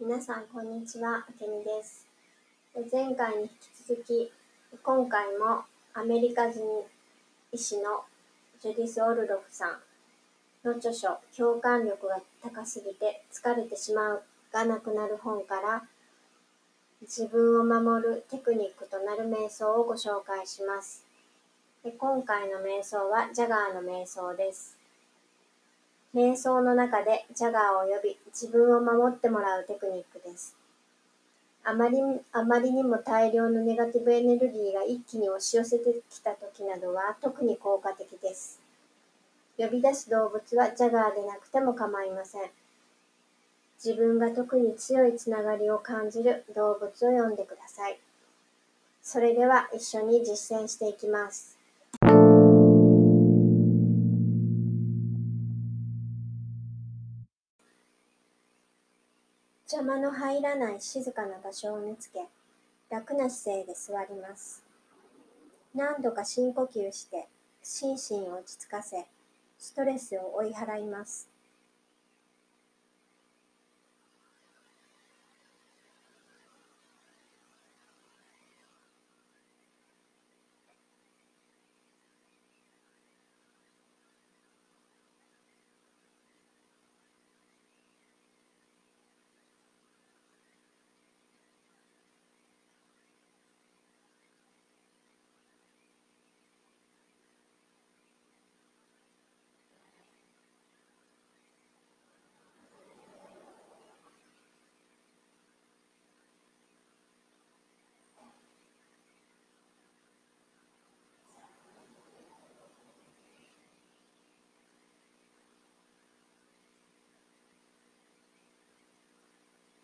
皆さん、こんにちは。あけみです。前回に引き続き、今回もアメリカ人医師のジュディス・オルドフさんの著書、共感力が高すぎて疲れてしまうがなくなる本から、自分を守るテクニックとなる瞑想をご紹介します。で今回の瞑想はジャガーの瞑想です。瞑想の中でジャガーを呼び、自分を守ってもらうテクニックです。あまりあまりにも大量のネガティブエネルギーが一気に押し寄せてきた時などは特に効果的です。呼び出す動物はジャガーでなくても構いません。自分が特に強いつながりを感じる動物を呼んでください。それでは一緒に実践していきます。邪魔の入らない静かな場所を見つけ、楽な姿勢で座ります。何度か深呼吸して、心身を落ち着かせ、ストレスを追い払います。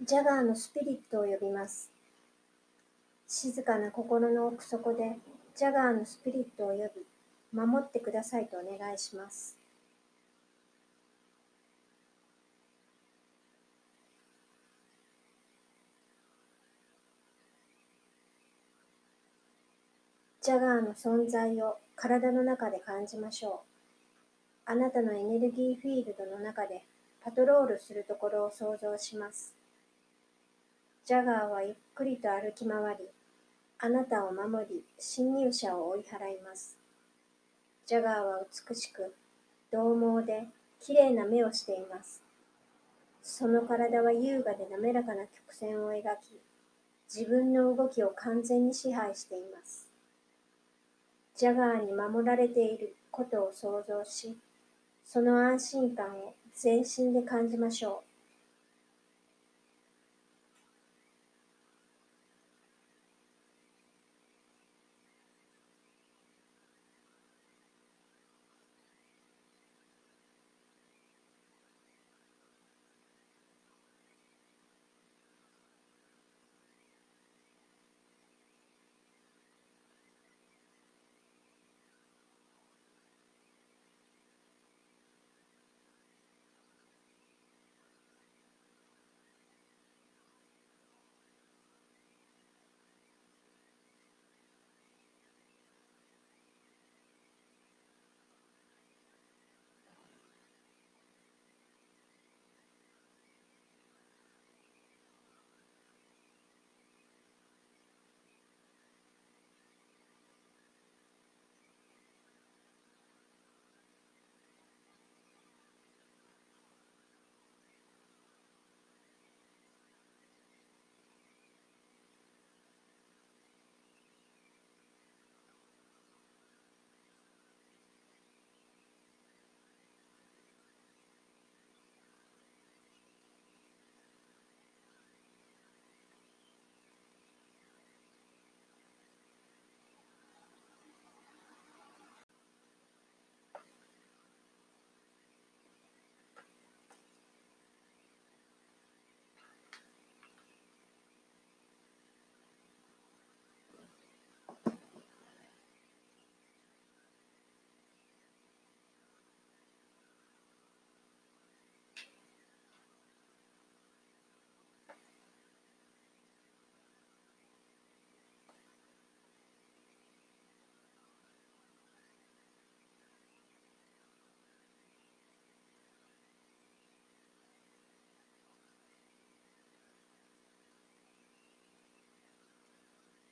ジャガーのスピリットを呼びます。静かな心の奥底でジャガーのスピリットを呼び、守ってくださいとお願いします。ジャガーの存在を体の中で感じましょう。あなたのエネルギーフィールドの中でパトロールするところを想像します。ジャガーはゆっくりと歩き回り、あなたを守り、侵入者を追い払います。ジャガーは美しく、獰猛で、綺麗な目をしています。その体は優雅で滑らかな曲線を描き、自分の動きを完全に支配しています。ジャガーに守られていることを想像し、その安心感を全身で感じましょう。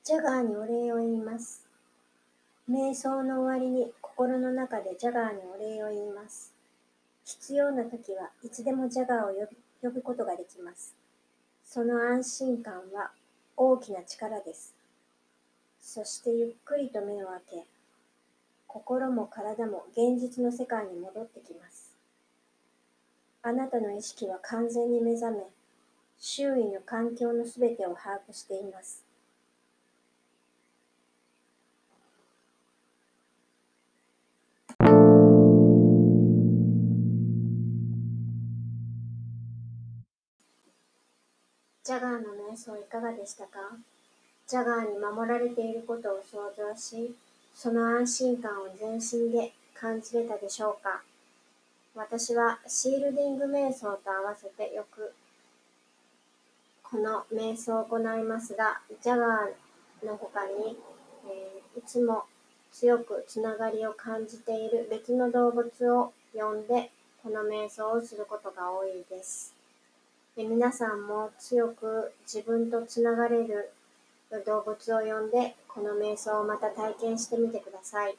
ジャガーにお礼を言います。瞑想の終わりに心の中でジャガーにお礼を言います。必要な時はいつでもジャガーを呼ぶ呼ぶことができます。その安心感は大きな力です。そしてゆっくりと目を開け、心も体も現実の世界に戻ってきます。あなたの意識は完全に目覚め、周囲の環境のすべてを把握しています。ャガーの瞑想いかがでしたか？ジャガーに守られていることを想像し、その安心感を全身で感じれたでしょうか？私はシールディング瞑想と合わせてよくこの瞑想を行いますが、ジャガーの他に、えー、いつも強くつながりを感じている別の動物を呼んで、この瞑想をすることが多いです。で皆さんも強く自分とつながれる動物を呼んで、この瞑想をまた体験してみてください。